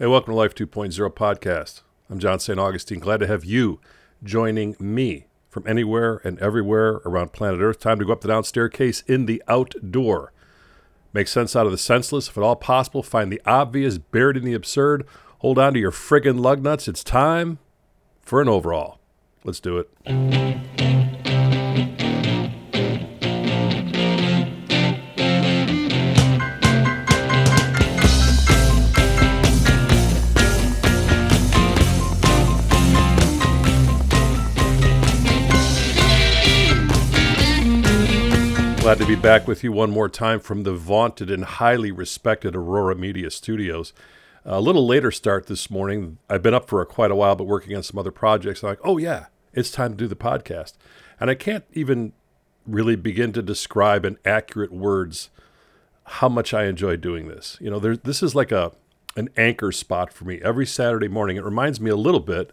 Hey, welcome to Life 2.0 podcast. I'm John St. Augustine. Glad to have you joining me from anywhere and everywhere around planet Earth. Time to go up the down staircase in the outdoor. Make sense out of the senseless, if at all possible. Find the obvious buried in the absurd. Hold on to your friggin' lug nuts. It's time for an overall. Let's do it. Glad to be back with you one more time from the vaunted and highly respected Aurora Media Studios. A little later start this morning. I've been up for quite a while, but working on some other projects. I'm like, oh yeah, it's time to do the podcast. And I can't even really begin to describe in accurate words how much I enjoy doing this. You know, there, this is like a an anchor spot for me every Saturday morning. It reminds me a little bit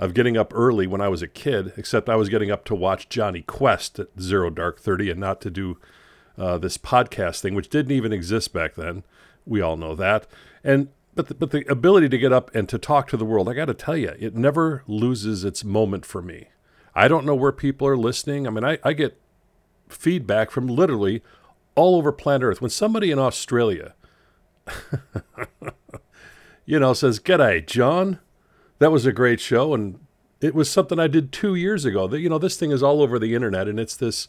of getting up early when I was a kid, except I was getting up to watch Jonny Quest at Zero Dark 30 and not to do uh, this podcast thing, which didn't even exist back then. We all know that. And but the, but the ability to get up and to talk to the world, I got to tell you, it never loses its moment for me. I don't know where people are listening. I mean, I, I get feedback from literally all over planet Earth. When somebody in Australia, you know, says, G'day, John, that was a great show, and it was something I did two years ago. That you know, this thing is all over the internet, and it's this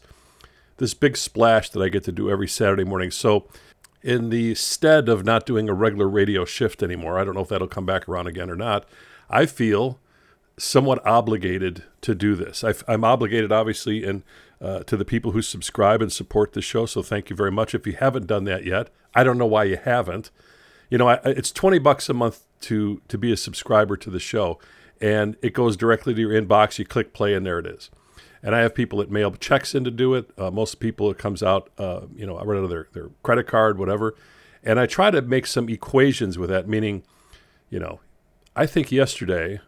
this big splash that I get to do every Saturday morning. So, in the stead of not doing a regular radio shift anymore, I don't know if that'll come back around again or not. I feel somewhat obligated to do this. i am obligated, obviously, and uh, to the people who subscribe and support the show. So thank you very much. If you haven't done that yet, I don't know why you haven't. You know, I, it's twenty bucks a month to to be a subscriber to the show, and it goes directly to your inbox. You click play, and there it is. And I have people that mail checks in to do it. Uh, most people, it comes out, uh, you know, right out of their, their credit card, whatever. And I try to make some equations with that, meaning, you know, I think yesterday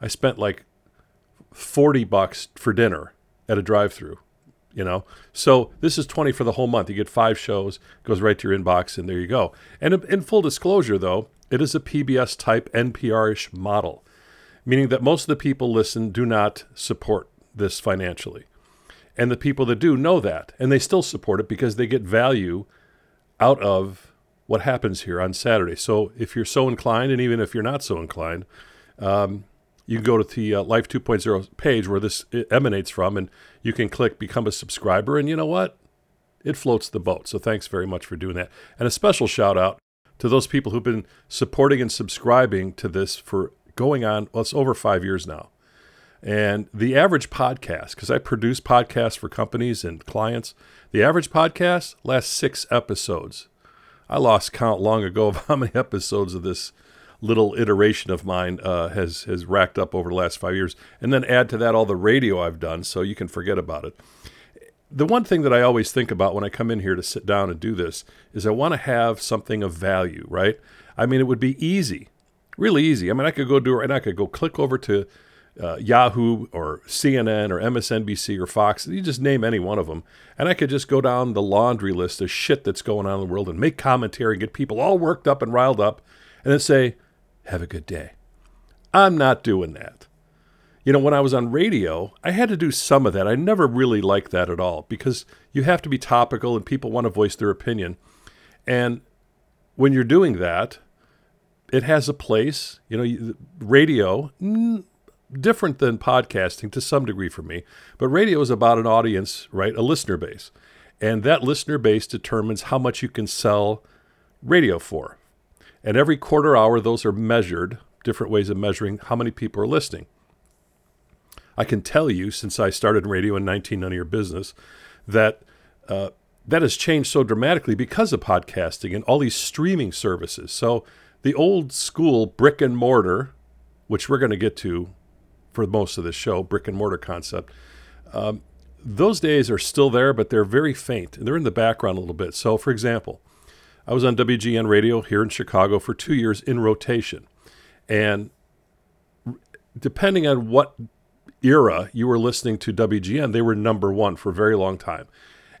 I spent like 40 bucks for dinner at a drive through, you know? So this is 20 for the whole month. You get five shows, goes right to your inbox, and there you go. And in full disclosure, though, it is a PBS type NPR ish model, meaning that most of the people listen do not support this financially. And the people that do know that, and they still support it because they get value out of what happens here on Saturday. So if you're so inclined, and even if you're not so inclined, um, you can go to the uh, Life 2.0 page where this emanates from, and you can click Become a Subscriber. And you know what? It floats the boat. So thanks very much for doing that. And a special shout out to those people who've been supporting and subscribing to this for going on, well, it's over five years now. And the average podcast, because I produce podcasts for companies and clients, the average podcast lasts six episodes. I lost count long ago of how many episodes of this little iteration of mine uh, has has racked up over the last five years, and then add to that all the radio I've done, so you can forget about it the one thing that I always think about when I come in here to sit down and do this is I want to have something of value, right? I mean, it would be easy, really easy. I mean, I could go do it and I could go click over to uh, Yahoo or CNN or MSNBC or Fox. You just name any one of them. And I could just go down the laundry list of shit that's going on in the world and make commentary and get people all worked up and riled up and then say, have a good day. I'm not doing that you know, when I was on radio, I had to do some of that. I never really liked that at all because you have to be topical and people want to voice their opinion. And when you're doing that, it has a place. You know, radio, different than podcasting to some degree for me, but radio is about an audience, right? A listener base. And that listener base determines how much you can sell radio for. And every quarter hour, those are measured, different ways of measuring how many people are listening. I can tell you, since I started radio in 19, none of your business, that uh, that has changed so dramatically because of podcasting and all these streaming services. So the old school brick and mortar, which we're going to get to for most of this show, brick and mortar concept, um, those days are still there, but they're very faint and they're in the background a little bit. So, for example, I was on WGN radio here in Chicago for two years in rotation. And depending on what era you were listening to WGN, they were number one for a very long time.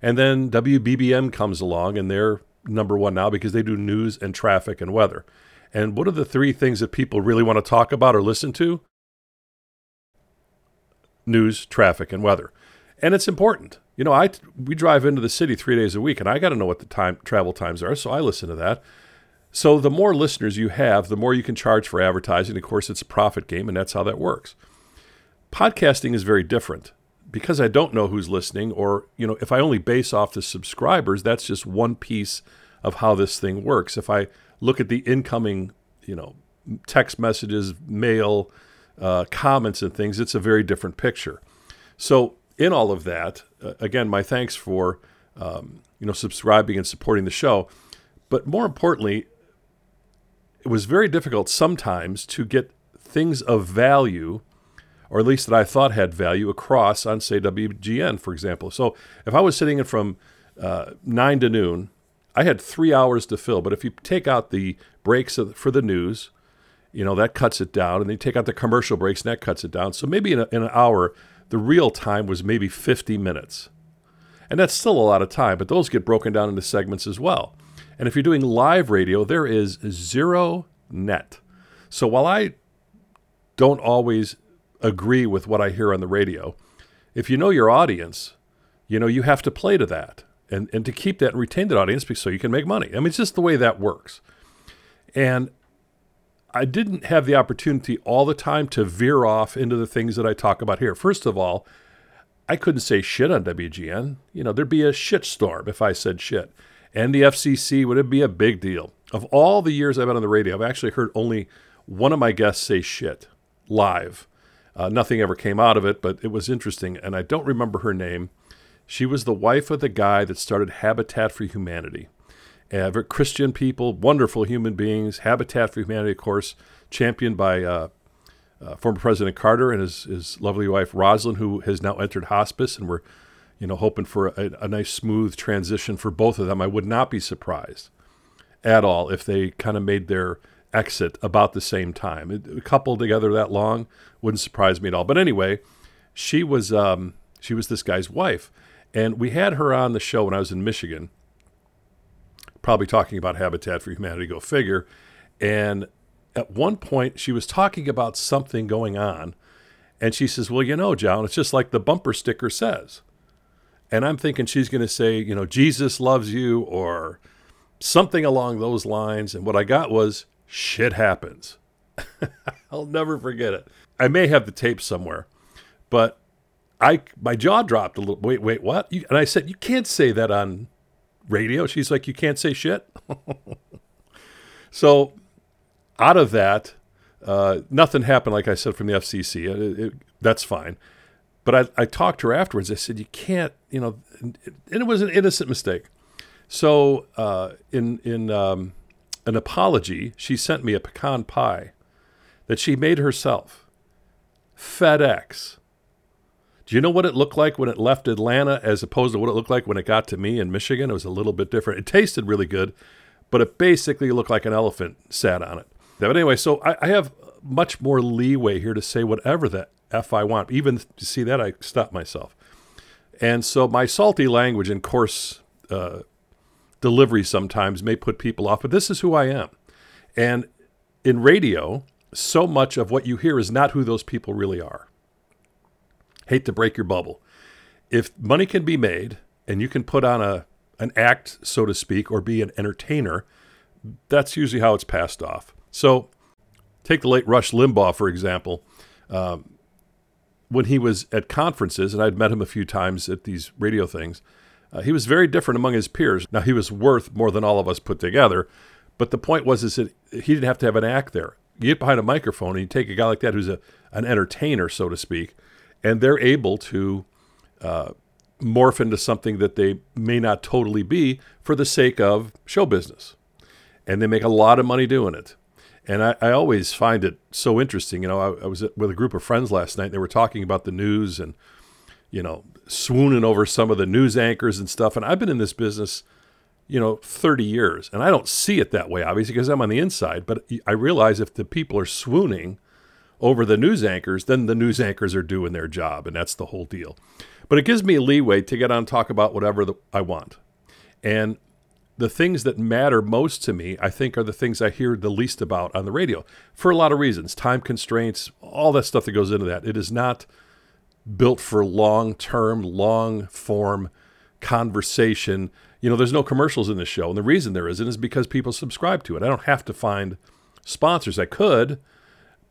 And then WBBM comes along and they're number one now because they do news and traffic and weather. And what are the three things that people really want to talk about or listen to? News, traffic, and weather. And it's important. You know, I we drive into the city 3 days a week and I got to know what the time travel times are, so I listen to that. So the more listeners you have, the more you can charge for advertising. Of course, it's a profit game and that's how that works. Podcasting is very different because I don't know who's listening, or you know, if I only base off the subscribers, that's just one piece of how this thing works. If I look at the incoming, you know, text messages, mail, uh, comments, and things, it's a very different picture. So, in all of that, uh, again, my thanks for um, you know subscribing and supporting the show. But more importantly, it was very difficult sometimes to get things of value or at least that I thought had value across on, say, WGN, for example. So if I was sitting in from uh, 9 to noon, I had three hours to fill. But if you take out the breaks for the news, you know, that cuts it down. And then you take out the commercial breaks, and that cuts it down. So maybe in, a, in an hour, the real time was maybe 50 minutes. And that's still a lot of time, but those get broken down into segments as well. And if you're doing live radio, there is zero net. So while I don't always agree with what I hear on the radio. If you know your audience, you know you have to play to that and, and to keep that and retain that audience so you can make money. I mean, it's just the way that works. And I didn't have the opportunity all the time to veer off into the things that I talk about here. First of all, I couldn't say shit on WGN. You know, there'd be a shit storm if I said shit. And the FCC would it be a big deal. Of all the years I've been on the radio, I've actually heard only one of my guests say shit live. Uh, nothing ever came out of it, but it was interesting. And I don't remember her name. She was the wife of the guy that started Habitat for Humanity. Uh, Christian people, wonderful human beings. Habitat for Humanity, of course, championed by uh, uh, former President Carter and his, his lovely wife Rosalynn, who has now entered hospice, and we're, you know, hoping for a, a nice smooth transition for both of them. I would not be surprised at all if they kind of made their exit about the same time. A couple together that long wouldn't surprise me at all. But anyway, she was um, she was this guy's wife, and we had her on the show when I was in Michigan, probably talking about Habitat for Humanity. Go figure. And at one point, she was talking about something going on, and she says, "Well, you know, John, it's just like the bumper sticker says." And I'm thinking she's going to say, you know, Jesus loves you or something along those lines. And what I got was shit happens. I'll never forget it. I may have the tape somewhere, but I my jaw dropped a little. Wait, wait, what? You, and I said, you can't say that on radio. She's like, you can't say shit. so out of that, uh, nothing happened. Like I said from the FCC, it, it, that's fine. But I, I talked to her afterwards. I said, you can't, you know, and it was an innocent mistake. So uh, in in um, an apology, she sent me a pecan pie that she made herself. FedEx. Do you know what it looked like when it left Atlanta as opposed to what it looked like when it got to me in Michigan? It was a little bit different. It tasted really good, but it basically looked like an elephant sat on it. But anyway, so I, I have much more leeway here to say whatever the F I want. Even to see that, I stop myself. And so my salty language and coarse uh, delivery sometimes may put people off, but this is who I am. And in radio, so much of what you hear is not who those people really are. Hate to break your bubble. If money can be made and you can put on a an act, so to speak, or be an entertainer, that's usually how it's passed off. So, take the late Rush Limbaugh, for example. Um, when he was at conferences, and I'd met him a few times at these radio things, uh, he was very different among his peers. Now he was worth more than all of us put together, but the point was is that he didn't have to have an act there. You get behind a microphone and you take a guy like that who's a an entertainer, so to speak, and they're able to uh, morph into something that they may not totally be for the sake of show business, and they make a lot of money doing it. And I, I always find it so interesting. You know, I, I was with a group of friends last night. And they were talking about the news and you know, swooning over some of the news anchors and stuff. And I've been in this business, you know, 30 years, and I don't see it that way, obviously, because I'm on the inside. But I realize if the people are swooning over the news anchors, then the news anchors are doing their job, and that's the whole deal. But it gives me leeway to get on and talk about whatever the, I want. And the things that matter most to me, I think, are the things I hear the least about on the radio for a lot of reasons time constraints, all that stuff that goes into that. It is not built for long term, long form conversation. You know, there's no commercials in this show. And the reason there isn't is because people subscribe to it. I don't have to find sponsors. I could,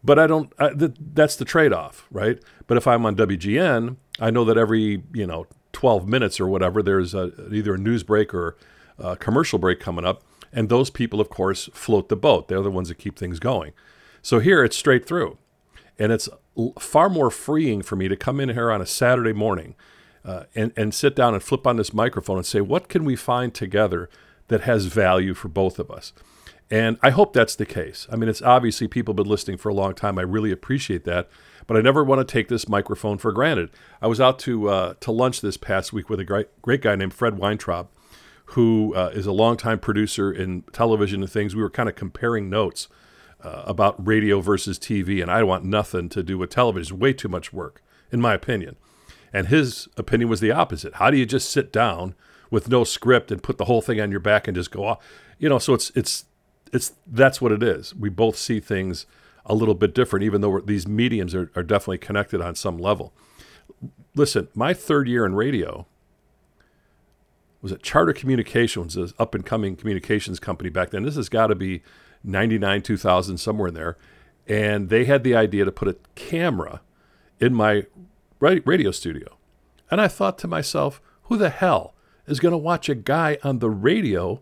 but I don't, I, th- that's the trade off, right? But if I'm on WGN, I know that every, you know, 12 minutes or whatever, there's a, either a news break or a commercial break coming up. And those people, of course, float the boat. They're the ones that keep things going. So here it's straight through. And it's far more freeing for me to come in here on a Saturday morning uh, and, and sit down and flip on this microphone and say, what can we find together that has value for both of us? And I hope that's the case. I mean, it's obviously people have been listening for a long time. I really appreciate that. But I never want to take this microphone for granted. I was out to uh, to lunch this past week with a great great guy named Fred Weintraub, who uh, is a longtime producer in television and things. We were kind of comparing notes uh, about radio versus TV, and I want nothing to do with television. It's way too much work, in my opinion. And his opinion was the opposite. How do you just sit down with no script and put the whole thing on your back and just go off? You know, so it's it's it's that's what it is. We both see things a little bit different, even though these mediums are, are definitely connected on some level. Listen, my third year in radio was at Charter Communications, an up and coming communications company back then. This has got to be 99, 2000, somewhere in there. And they had the idea to put a camera in my radio studio. And I thought to myself, who the hell is going to watch a guy on the radio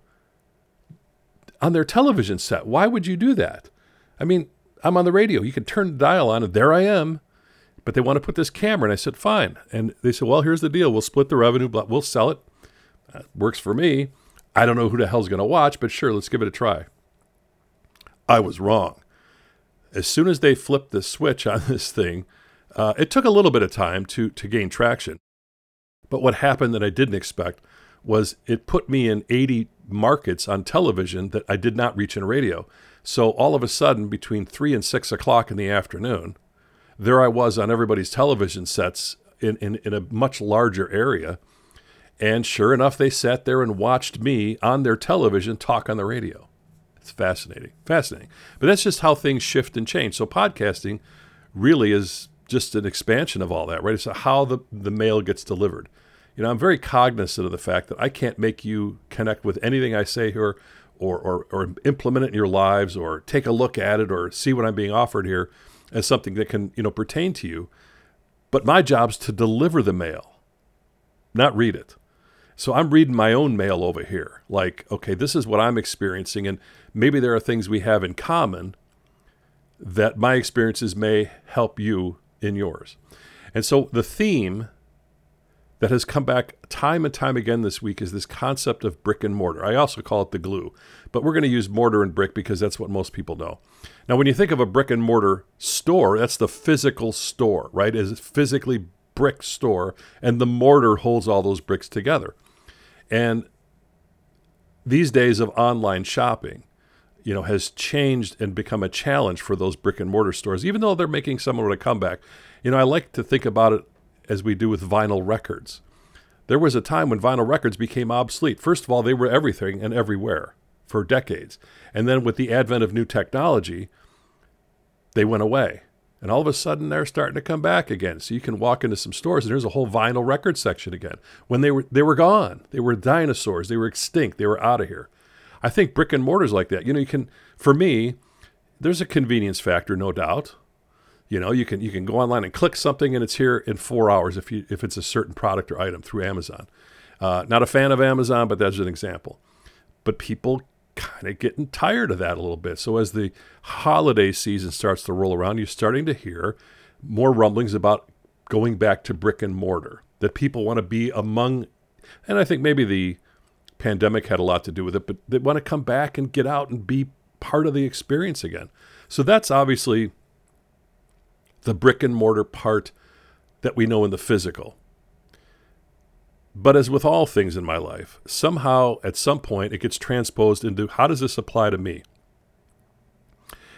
on their television set? Why would you do that? I mean, I'm on the radio. You can turn the dial on, and there I am. But they want to put this camera, and I said, fine. And they said, well, here's the deal. We'll split the revenue, but we'll sell it. Works for me. I don't know who the hell's going to watch, but sure, let's give it a try. I was wrong. As soon as they flipped the switch on this thing, uh, it took a little bit of time to to gain traction. But what happened that I didn't expect was it put me in 80 markets on television that I did not reach in radio. So all of a sudden, between three and six o'clock in the afternoon, there I was on everybody's television sets in, in, in a much larger area. And sure enough, they sat there and watched me on their television talk on the radio. It's fascinating, fascinating. But that's just how things shift and change. So podcasting really is just an expansion of all that, right? It's how the, the mail gets delivered. You know, I'm very cognizant of the fact that I can't make you connect with anything I say here or, or, or implement it in your lives or take a look at it or see what I'm being offered here as something that can, you know, pertain to you. But my job's to deliver the mail, not read it. So I'm reading my own mail over here. Like, okay, this is what I'm experiencing. And maybe there are things we have in common that my experiences may help you in yours. And so the theme that has come back time and time again this week is this concept of brick and mortar. I also call it the glue, but we're going to use mortar and brick because that's what most people know. Now, when you think of a brick and mortar store, that's the physical store, right? Is physically brick store, and the mortar holds all those bricks together. And these days of online shopping, you know, has changed and become a challenge for those brick and mortar stores, even though they're making somewhat of a comeback. You know, I like to think about it as we do with vinyl records. There was a time when vinyl records became obsolete. First of all, they were everything and everywhere for decades. And then with the advent of new technology, they went away. And all of a sudden they're starting to come back again. So you can walk into some stores and there's a whole vinyl record section again. When they were they were gone. They were dinosaurs. They were extinct. They were out of here. I think brick and mortars like that. You know, you can for me, there's a convenience factor, no doubt. You know, you can you can go online and click something, and it's here in four hours if you if it's a certain product or item through Amazon. Uh, not a fan of Amazon, but that's an example. But people kind of getting tired of that a little bit. So as the holiday season starts to roll around, you're starting to hear more rumblings about going back to brick and mortar. That people want to be among, and I think maybe the pandemic had a lot to do with it, but they want to come back and get out and be part of the experience again. So that's obviously the brick and mortar part that we know in the physical. But as with all things in my life, somehow at some point it gets transposed into how does this apply to me?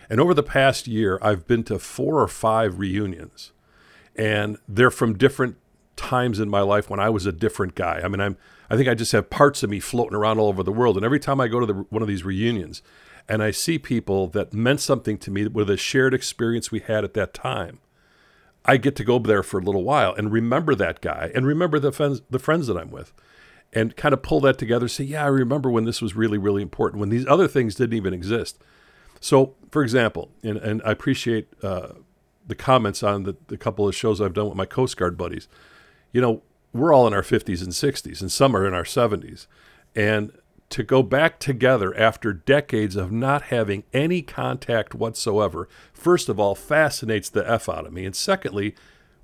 And over the past year, I've been to four or five reunions, and they're from different times in my life when I was a different guy. I mean, I'm I think I just have parts of me floating around all over the world. And every time I go to the, one of these reunions and I see people that meant something to me with a shared experience we had at that time, I get to go there for a little while and remember that guy and remember the friends, the friends that I'm with and kind of pull that together. Say, yeah, I remember when this was really, really important, when these other things didn't even exist. So, for example, and, and I appreciate uh, the comments on the, the couple of shows I've done with my Coast Guard buddies. You know, we're all in our 50s and 60s, and some are in our 70s. And to go back together after decades of not having any contact whatsoever, first of all, fascinates the F out of me. And secondly,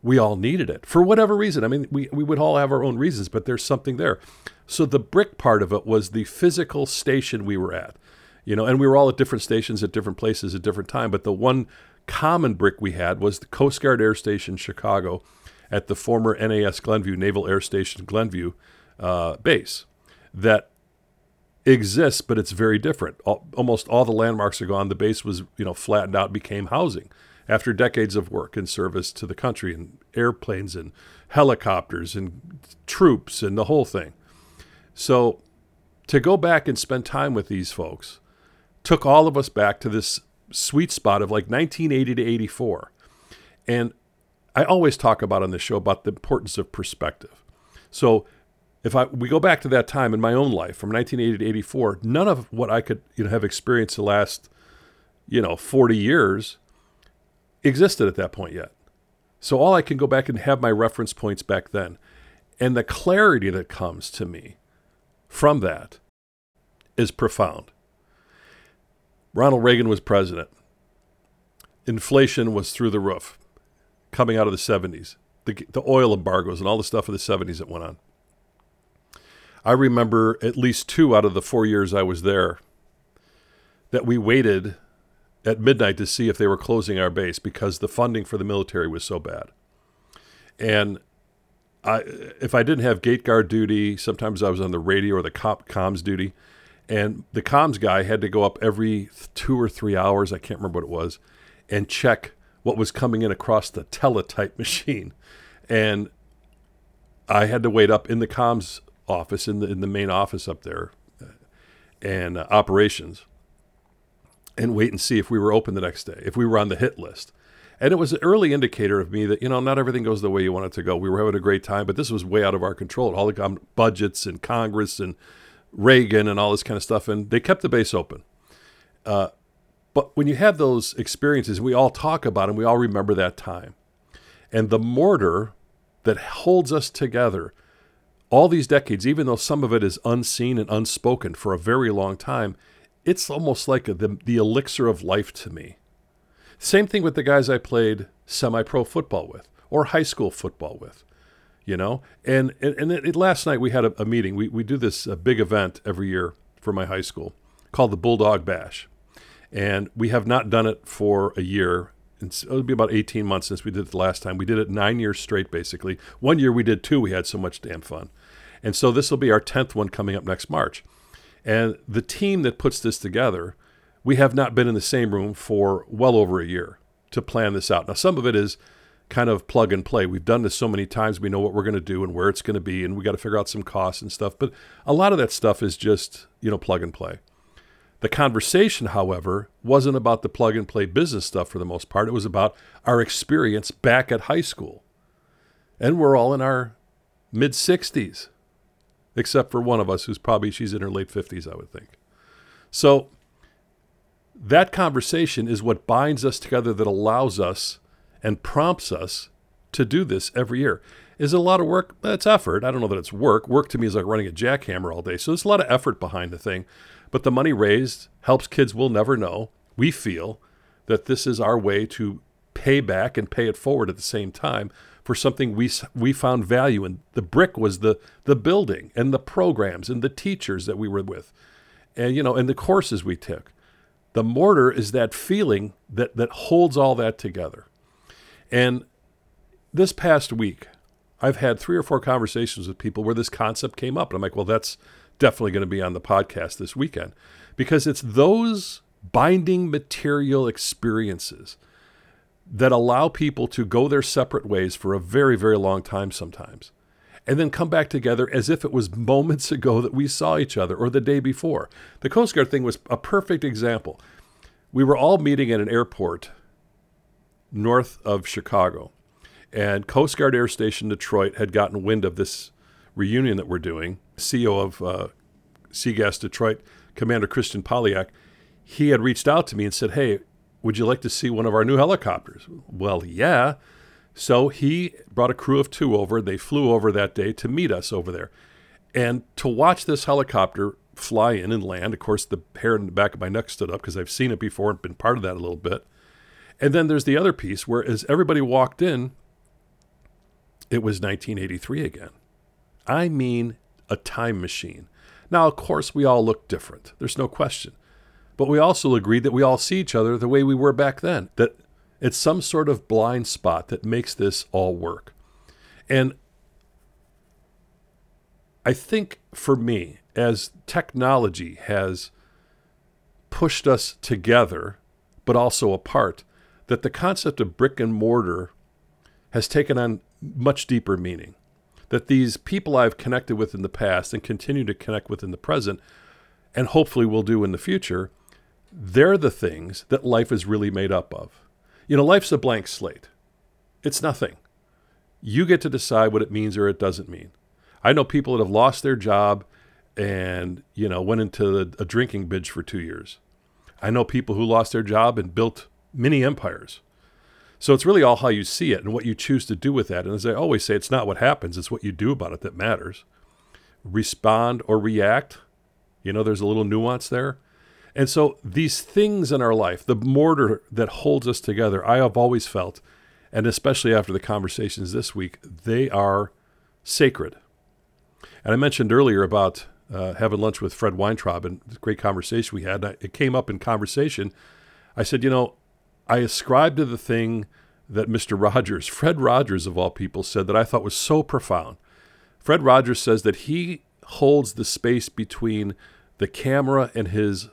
we all needed it for whatever reason. I mean, we, we would all have our own reasons, but there's something there. So the brick part of it was the physical station we were at, you know, and we were all at different stations at different places at different time. But the one common brick we had was the Coast Guard Air Station, Chicago, at the former NAS Glenview Naval Air Station Glenview uh, base that exists, but it's very different. All, almost all the landmarks are gone. The base was, you know, flattened out, became housing after decades of work and service to the country and airplanes and helicopters and troops and the whole thing. So to go back and spend time with these folks took all of us back to this sweet spot of like 1980 to 84. And I always talk about on this show about the importance of perspective. So if I we go back to that time in my own life from 1980 to 84, none of what I could you know have experienced the last you know 40 years existed at that point yet. So all I can go back and have my reference points back then. And the clarity that comes to me from that is profound. Ronald Reagan was president. Inflation was through the roof coming out of the 70s, the, the oil embargoes and all the stuff of the 70s that went on. I remember at least two out of the four years I was there that we waited at midnight to see if they were closing our base because the funding for the military was so bad. And I, if I didn't have gate guard duty, sometimes I was on the radio or the cop comms duty, and the comms guy had to go up every two or three hours. I can't remember what it was, and check what was coming in across the teletype machine. And I had to wait up in the comms office, in the, in the main office up there, and uh, operations, and wait and see if we were open the next day, if we were on the hit list. And it was an early indicator of me that, you know, not everything goes the way you want it to go. We were having a great time, but this was way out of our control. All the budgets and Congress and Reagan and all this kind of stuff. And they kept the base open. Uh, but when you have those experiences, we all talk about them, we all remember that time. And the mortar that holds us together all these decades, even though some of it is unseen and unspoken for a very long time, it's almost like the, the elixir of life to me. Same thing with the guys I played semi pro football with or high school football with, you know? And, and, and it, it, last night we had a, a, meeting. We, we do this uh, big event every year for my high school called the Bulldog Bash. And we have not done it for a year. It'll be about 18 months since we did it the last time. We did it nine years straight, basically. One year we did two. We had so much damn fun. And so this will be our 10th one coming up next March. And the team that puts this together, we have not been in the same room for well over a year to plan this out. Now, some of it is kind of plug and play. We've done this so many times, we know what we're going to do and where it's going to be, and we got to figure out some costs and stuff. But a lot of that stuff is just, you know, plug and play. The conversation, however, wasn't about the plug and play business stuff for the most part. It was about our experience back at high school. And we're all in our mid 60s, except for one of us who's probably, she's in her late 50s, I would think. So that conversation is what binds us together that allows us and prompts us to do this every year. Is it a lot of work? It's effort. I don't know that it's work. Work to me is like running a jackhammer all day. So there's a lot of effort behind the thing. But the money raised helps kids we'll never know. We feel that this is our way to pay back and pay it forward at the same time for something we we found value in. The brick was the the building and the programs and the teachers that we were with, and you know, and the courses we took. The mortar is that feeling that that holds all that together. And this past week, I've had three or four conversations with people where this concept came up, and I'm like, well, that's definitely going to be on the podcast this weekend because it's those binding material experiences that allow people to go their separate ways for a very, very long time sometimes. and then come back together as if it was moments ago that we saw each other or the day before. The Coast Guard thing was a perfect example. We were all meeting at an airport north of Chicago, and Coast Guard Air Station Detroit had gotten wind of this reunion that we're doing. CEO of uh, Detroit, Commander Christian Polyak, he had reached out to me and said, Hey, would you like to see one of our new helicopters? Well, yeah. So he brought a crew of two over. They flew over that day to meet us over there. And to watch this helicopter fly in and land, of course, the hair in the back of my neck stood up because I've seen it before and been part of that a little bit. And then there's the other piece where, as everybody walked in, it was 1983 again. I mean, a time machine. Now, of course, we all look different. There's no question. But we also agreed that we all see each other the way we were back then, that it's some sort of blind spot that makes this all work. And I think for me, as technology has pushed us together, but also apart, that the concept of brick and mortar has taken on much deeper meaning. That these people I've connected with in the past and continue to connect with in the present, and hopefully will do in the future, they're the things that life is really made up of. You know, life's a blank slate, it's nothing. You get to decide what it means or it doesn't mean. I know people that have lost their job and, you know, went into a drinking binge for two years. I know people who lost their job and built mini empires. So it's really all how you see it and what you choose to do with that. And as I always say, it's not what happens, it's what you do about it that matters. Respond or react. You know, there's a little nuance there. And so these things in our life, the mortar that holds us together, I have always felt, and especially after the conversations this week, they are sacred. And I mentioned earlier about uh, having lunch with Fred Weintraub and the great conversation we had. it came up in conversation. I said, you know, I ascribe to the thing that Mr. Rogers, Fred Rogers of all people, said that I thought was so profound. Fred Rogers says that he holds the space between the camera and his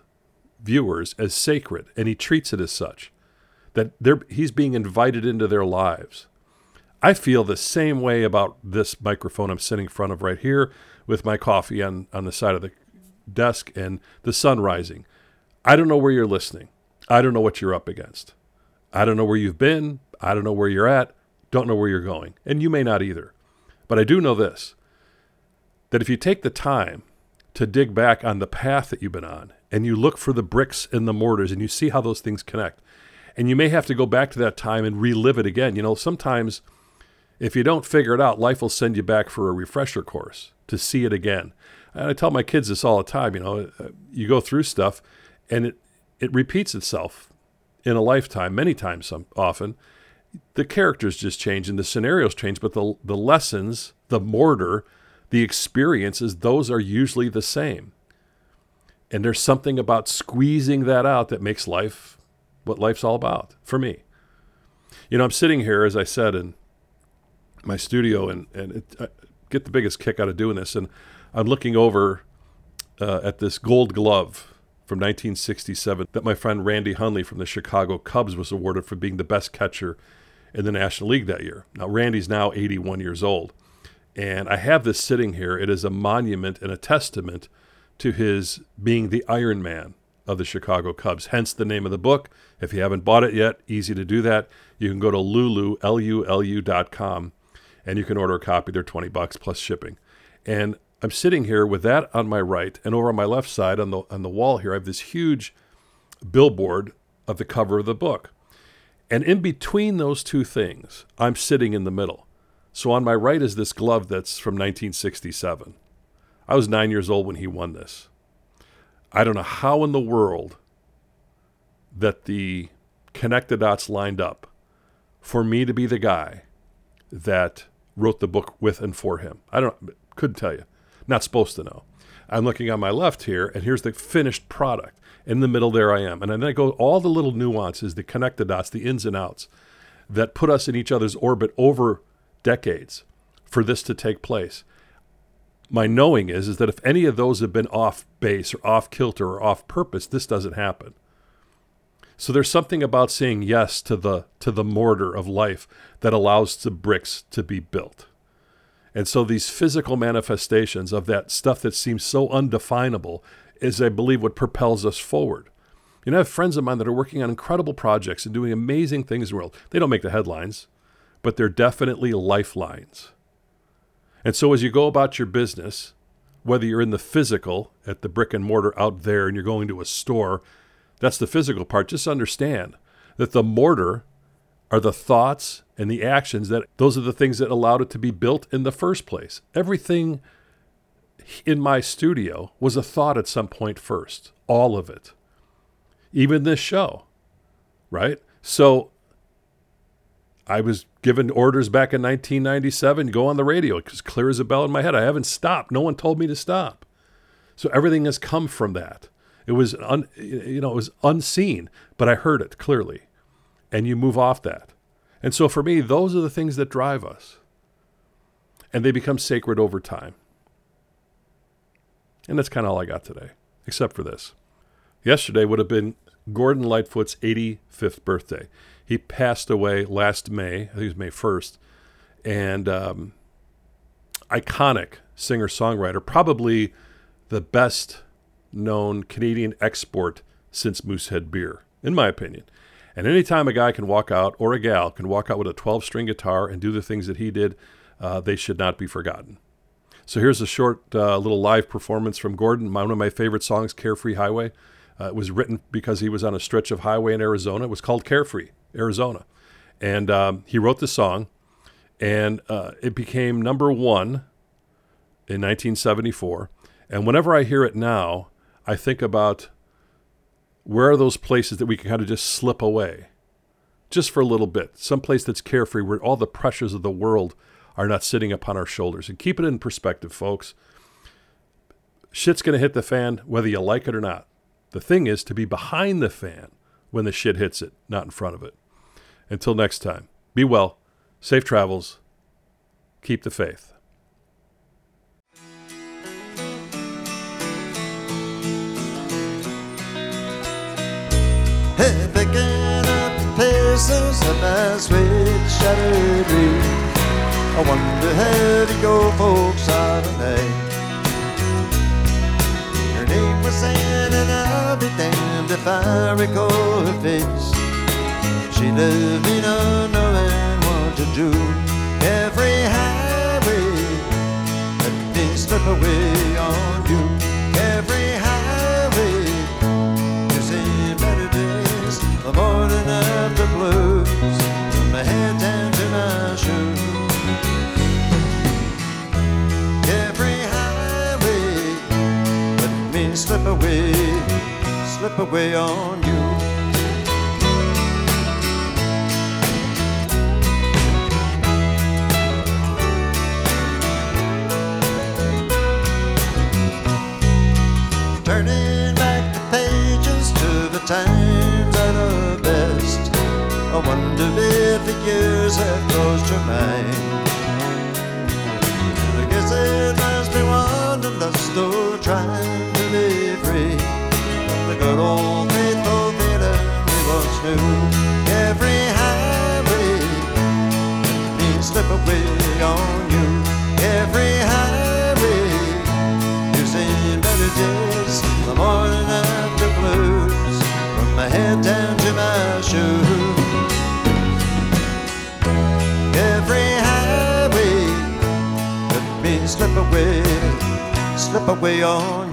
viewers as sacred, and he treats it as such. That he's being invited into their lives. I feel the same way about this microphone I'm sitting in front of right here with my coffee on, on the side of the desk and the sun rising. I don't know where you're listening. I don't know what you're up against. I don't know where you've been. I don't know where you're at. Don't know where you're going. And you may not either. But I do know this that if you take the time to dig back on the path that you've been on and you look for the bricks and the mortars and you see how those things connect, and you may have to go back to that time and relive it again. You know, sometimes if you don't figure it out, life will send you back for a refresher course to see it again. And I tell my kids this all the time. You know, uh, you go through stuff, and it it repeats itself in a lifetime, many times, some often. The characters just change and the scenarios change, but the the lessons, the mortar, the experiences, those are usually the same. And there's something about squeezing that out that makes life what life's all about for me. You know, I'm sitting here, as I said, in my studio, and and it, I get the biggest kick out of doing this, and I'm looking over uh, at this Gold Glove from 1967 that my friend Randy Hundley from the Chicago Cubs was awarded for being the best catcher in the National League that year. Now, Randy's now 81 years old. And I have this sitting here. It is a monument and a testament to his being the Iron Man of the Chicago Cubs, hence the name of the book. If you haven't bought it yet, easy to do that. You can go to lulu, L-U-L-U dot com, and you can order a copy. They're 20 bucks plus shipping. And I'm sitting here with that on my right, and over on my left side on the on the wall here, I have this huge billboard of the cover of the book. And in between those two things, I'm sitting in the middle. So on my right is this glove that's from 1967. I was nine years old when he won this. I don't know how in the world that the connect the dots lined up for me to be the guy that wrote the book with and for him. I don't couldn't tell you. Not supposed to know. I'm looking on my left here, and here's the finished product. In the middle, there I am. And then I go all the little nuances, the connect the dots, the ins and outs that put us in each other's orbit over decades for this to take place. My knowing is, is that if any of those have been off base or off kilter or off purpose, this doesn't happen. So there's something about saying yes to the to the mortar of life that allows the bricks to be built. And so these physical manifestations of that stuff that seems so undefinable is, I believe, what propels us forward. You know, I have friends of mine that are working on incredible projects and doing amazing things in the world. They don't make the headlines, but they're definitely lifelines. And so as you go about your business, whether you're in the physical at the brick and mortar out there and you're going to a store, that's the physical part. Just understand that the mortar are the thoughts and the actions that those are the things that allowed it to be built in the first place. Everything in my studio was a thought at some point first, all of it. Even this show, right? So I was given orders back in 1997 go on the radio. It's clear as a bell in my head. I haven't stopped. No one told me to stop. So everything has come from that. It was un, you know it was unseen, but I heard it clearly and you move off that. And so for me, those are the things that drive us. And they become sacred over time. And that's kind of all I got today, except for this. Yesterday would have been Gordon Lightfoot's 85th birthday. He passed away last May, I think it was May 1st. And um, iconic singer songwriter, probably the best known Canadian export since Moosehead beer, in my opinion. And anytime a guy can walk out, or a gal can walk out with a 12 string guitar and do the things that he did, uh, they should not be forgotten. So here's a short uh, little live performance from Gordon, one of my favorite songs, Carefree Highway. Uh, it was written because he was on a stretch of highway in Arizona. It was called Carefree, Arizona. And um, he wrote the song, and uh, it became number one in 1974. And whenever I hear it now, I think about where are those places that we can kind of just slip away just for a little bit some place that's carefree where all the pressures of the world are not sitting upon our shoulders and keep it in perspective folks shit's going to hit the fan whether you like it or not the thing is to be behind the fan when the shit hits it not in front of it until next time be well safe travels keep the faith Hey, picking up the pieces of my sweet shattered dream. I wonder how the old folks are tonight. If I recall her face. She loved me not knowing what to do. Every highway let me slip away on you. Every highway you see better days, the morning after blues, from my head down to my shoes. Slip away on you. Turning back the pages to the times that are best. I wonder if the years have closed your mind. I guess it must be wanderlust or trying away on you. Every highway you seen better days, the morning after blues, from my head down to my shoes. Every highway let me slip away, slip away on